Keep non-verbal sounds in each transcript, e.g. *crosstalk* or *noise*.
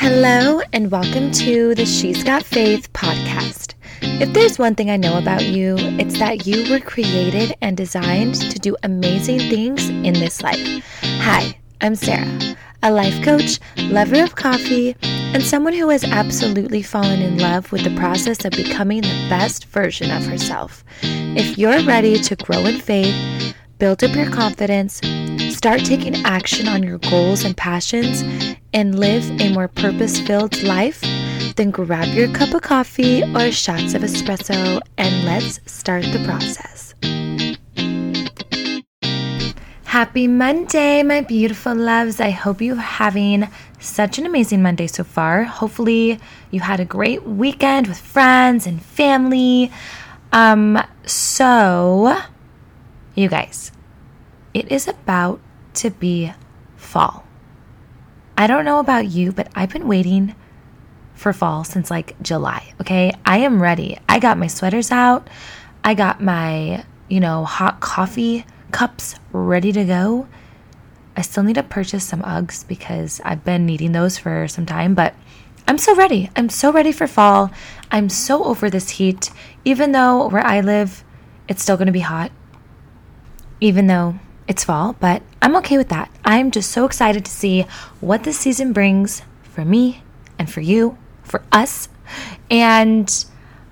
Hello, and welcome to the She's Got Faith podcast. If there's one thing I know about you, it's that you were created and designed to do amazing things in this life. Hi, I'm Sarah, a life coach, lover of coffee, and someone who has absolutely fallen in love with the process of becoming the best version of herself. If you're ready to grow in faith, build up your confidence, start taking action on your goals and passions, and live a more purpose filled life, then grab your cup of coffee or shots of espresso and let's start the process. Happy Monday, my beautiful loves. I hope you're having such an amazing Monday so far. Hopefully, you had a great weekend with friends and family. Um, so, you guys, it is about to be fall. I don't know about you, but I've been waiting for fall since like July. Okay. I am ready. I got my sweaters out. I got my, you know, hot coffee cups ready to go. I still need to purchase some Uggs because I've been needing those for some time, but I'm so ready. I'm so ready for fall. I'm so over this heat. Even though where I live, it's still going to be hot. Even though it's fall, but I'm okay with that. I'm just so excited to see what this season brings for me and for you, for us. And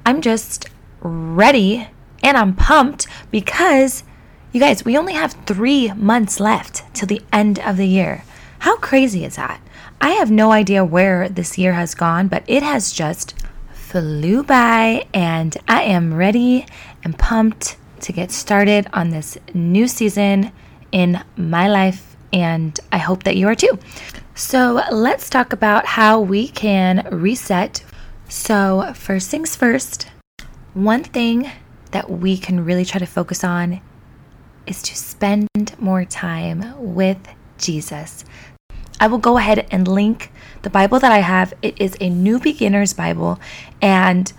I'm just ready and I'm pumped because you guys, we only have three months left till the end of the year. How crazy is that? I have no idea where this year has gone, but it has just flew by, and I am ready and pumped to get started on this new season in my life, and I hope that you are too. So, let's talk about how we can reset. So, first things first, one thing that we can really try to focus on is to spend more time with Jesus. I will go ahead and link the Bible that I have. It is a New Beginner's Bible, and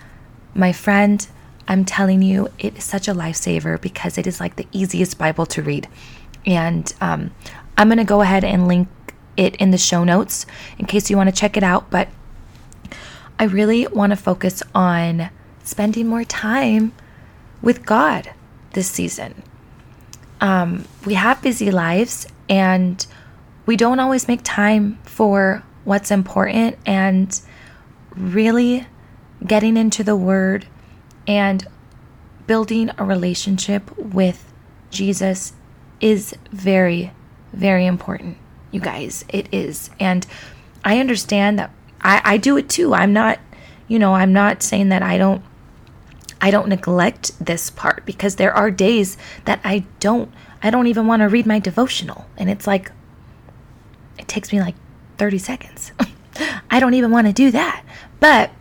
my friend, I'm telling you, it is such a lifesaver because it is like the easiest Bible to read. And um, I'm going to go ahead and link it in the show notes in case you want to check it out. But I really want to focus on spending more time with God this season. Um, we have busy lives and we don't always make time for what's important and really getting into the Word and building a relationship with Jesus is very, very important, you guys. It is. And I understand that I, I do it too. I'm not, you know, I'm not saying that I don't I don't neglect this part because there are days that I don't I don't even want to read my devotional and it's like it takes me like 30 seconds. *laughs* I don't even want to do that. But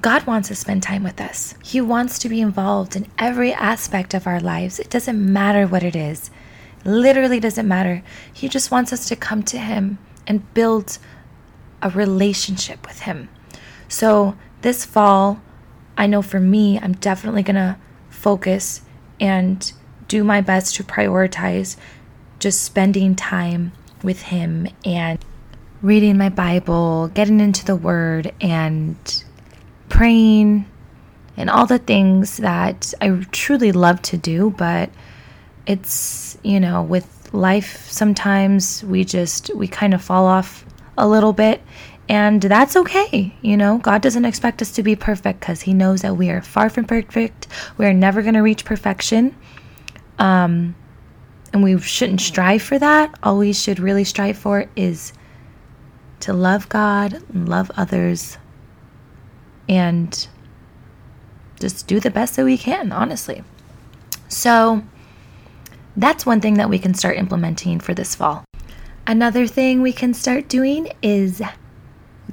God wants to spend time with us. He wants to be involved in every aspect of our lives. It doesn't matter what it is. Literally doesn't matter. He just wants us to come to him and build a relationship with him. So, this fall, I know for me, I'm definitely going to focus and do my best to prioritize just spending time with him and reading my Bible, getting into the word and praying and all the things that I truly love to do, but it's, you know, with life, sometimes we just, we kind of fall off a little bit. And that's okay. You know, God doesn't expect us to be perfect because He knows that we are far from perfect. We are never going to reach perfection. Um, and we shouldn't strive for that. All we should really strive for is to love God, love others, and just do the best that we can, honestly. So, that's one thing that we can start implementing for this fall. Another thing we can start doing is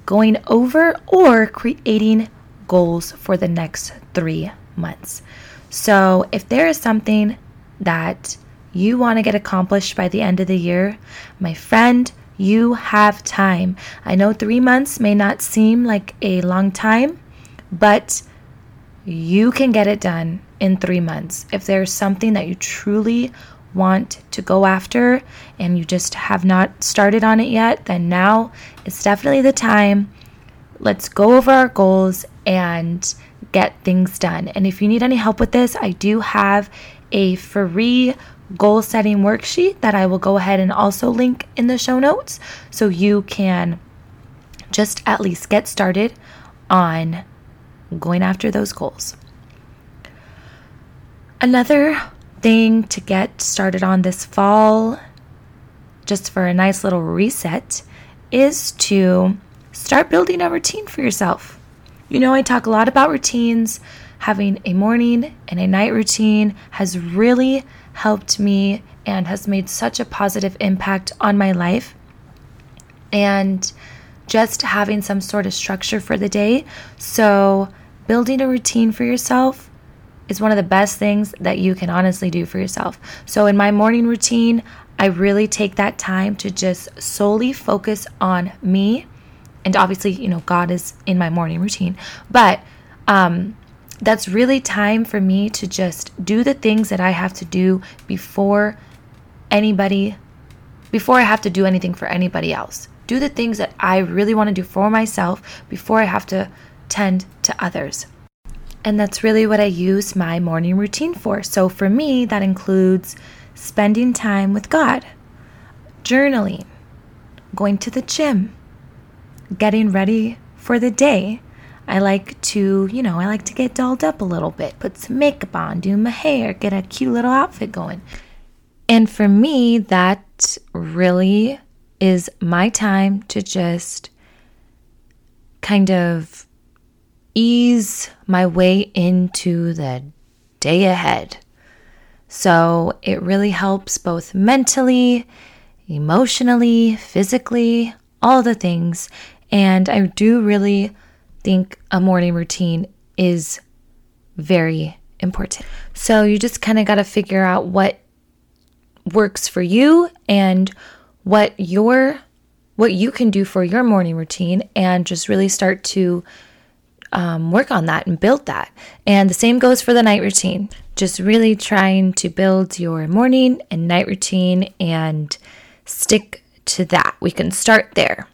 going over or creating goals for the next three months. So, if there is something that you want to get accomplished by the end of the year, my friend, you have time. I know three months may not seem like a long time, but you can get it done in three months. If there's something that you truly want to go after and you just have not started on it yet, then now is definitely the time. Let's go over our goals and get things done. And if you need any help with this, I do have a free goal setting worksheet that I will go ahead and also link in the show notes so you can just at least get started on going after those goals. Another thing to get started on this fall, just for a nice little reset, is to start building a routine for yourself. You know, I talk a lot about routines. Having a morning and a night routine has really helped me and has made such a positive impact on my life. And just having some sort of structure for the day. So, building a routine for yourself is one of the best things that you can honestly do for yourself. So, in my morning routine, I really take that time to just solely focus on me. And obviously, you know, God is in my morning routine, but um, that's really time for me to just do the things that I have to do before anybody, before I have to do anything for anybody else. Do the things that I really want to do for myself before I have to tend to others. And that's really what I use my morning routine for. So for me, that includes spending time with God, journaling, going to the gym, getting ready for the day. I like to, you know, I like to get dolled up a little bit, put some makeup on, do my hair, get a cute little outfit going. And for me, that really is my time to just kind of ease my way into the day ahead. So it really helps both mentally, emotionally, physically, all the things. And I do really think a morning routine is very important. So you just kind of got to figure out what works for you and what your what you can do for your morning routine and just really start to um, work on that and build that. And the same goes for the night routine. Just really trying to build your morning and night routine and stick to that. We can start there.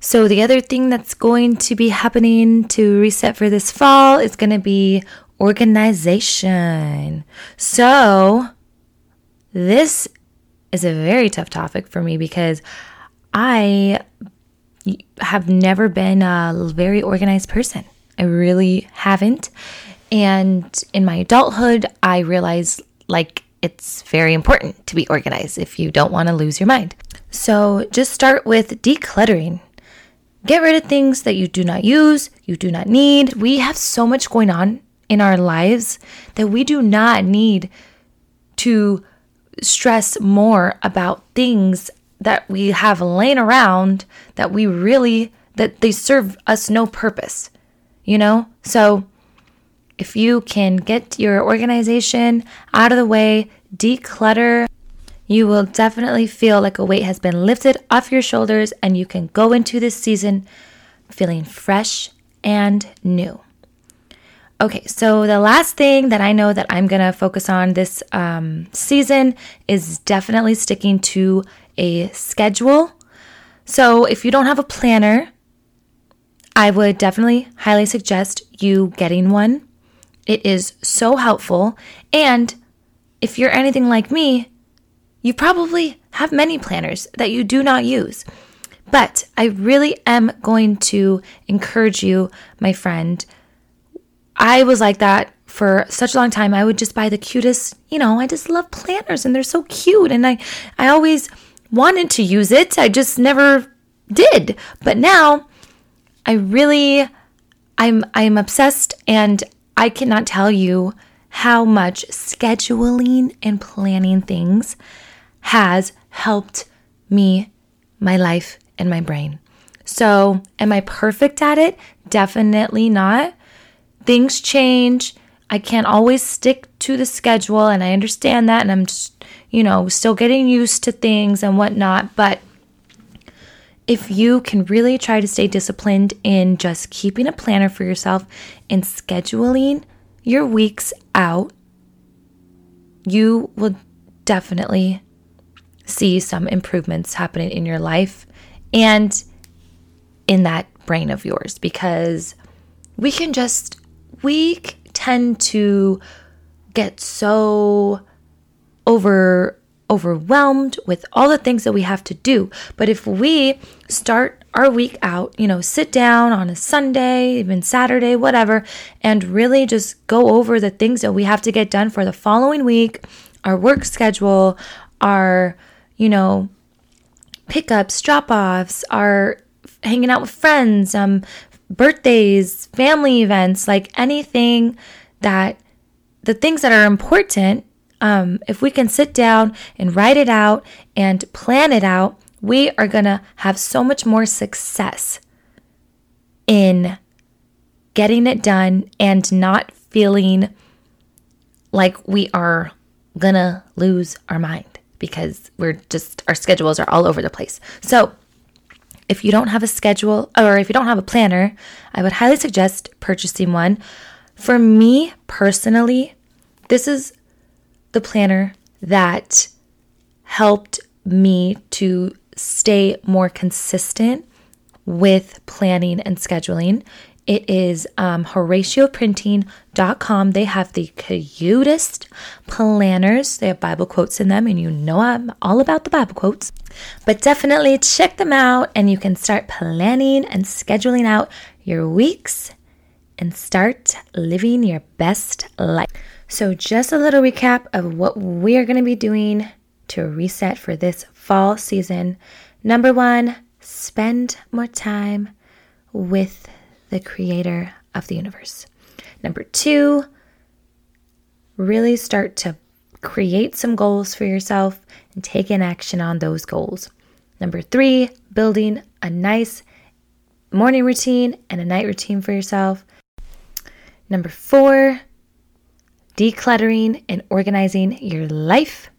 So, the other thing that's going to be happening to reset for this fall is going to be organization. So, this is a very tough topic for me because I have never been a very organized person. I really haven't. And in my adulthood, I realized like it's very important to be organized if you don't want to lose your mind. So just start with decluttering. Get rid of things that you do not use, you do not need. We have so much going on in our lives that we do not need to stress more about things that we have laying around that we really that they serve us no purpose you know? So if you can get your organization out of the way declutter you will definitely feel like a weight has been lifted off your shoulders and you can go into this season feeling fresh and new. Okay, so the last thing that I know that I'm gonna focus on this um, season is definitely sticking to a schedule. So if you don't have a planner, I would definitely highly suggest you getting one. It is so helpful. And if you're anything like me, you probably have many planners that you do not use. But I really am going to encourage you, my friend, I was like that for such a long time. I would just buy the cutest, you know, I just love planners and they're so cute. And I, I always wanted to use it. I just never did. But now I really, I'm, I'm obsessed and I cannot tell you how much scheduling and planning things has helped me, my life, and my brain. So, am I perfect at it? Definitely not things change. I can't always stick to the schedule, and I understand that. And I'm just, you know, still getting used to things and whatnot. But if you can really try to stay disciplined in just keeping a planner for yourself and scheduling your weeks out, you will definitely see some improvements happening in your life and in that brain of yours because we can just, we tend to get so over overwhelmed with all the things that we have to do. But if we start our week out, you know, sit down on a Sunday, even Saturday, whatever, and really just go over the things that we have to get done for the following week, our work schedule, our, you know, pickups, drop offs, our hanging out with friends, um, birthdays, family events, like anything that the things that are important um, if we can sit down and write it out and plan it out, we are going to have so much more success in getting it done and not feeling like we are going to lose our mind because we're just, our schedules are all over the place. So, if you don't have a schedule or if you don't have a planner, I would highly suggest purchasing one. For me personally, this is the planner that helped me to stay more consistent with planning and scheduling. It is um, HoracioPrinting.com. They have the cutest planners. They have Bible quotes in them, and you know I'm all about the Bible quotes. But definitely check them out, and you can start planning and scheduling out your weeks and start living your best life. So, just a little recap of what we are going to be doing to reset for this fall season. Number one, spend more time with the creator of the universe. Number two, really start to create some goals for yourself and take an action on those goals. Number three, building a nice morning routine and a night routine for yourself. Number four, decluttering and organizing your life.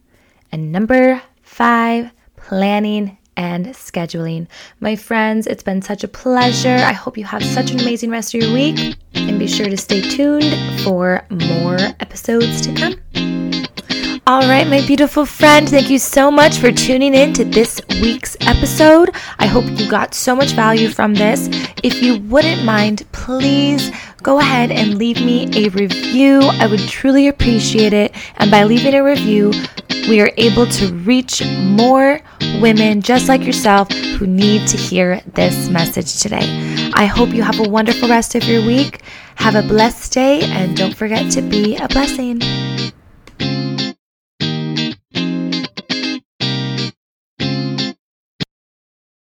And number five, planning and scheduling. My friends, it's been such a pleasure. I hope you have such an amazing rest of your week. And be sure to stay tuned for more episodes to come. All right, my beautiful friend, thank you so much for tuning in to this week's episode. I hope you got so much value from this. If you wouldn't mind, please go ahead and leave me a review. I would truly appreciate it. And by leaving a review, we are able to reach more women just like yourself who need to hear this message today. I hope you have a wonderful rest of your week. Have a blessed day and don't forget to be a blessing.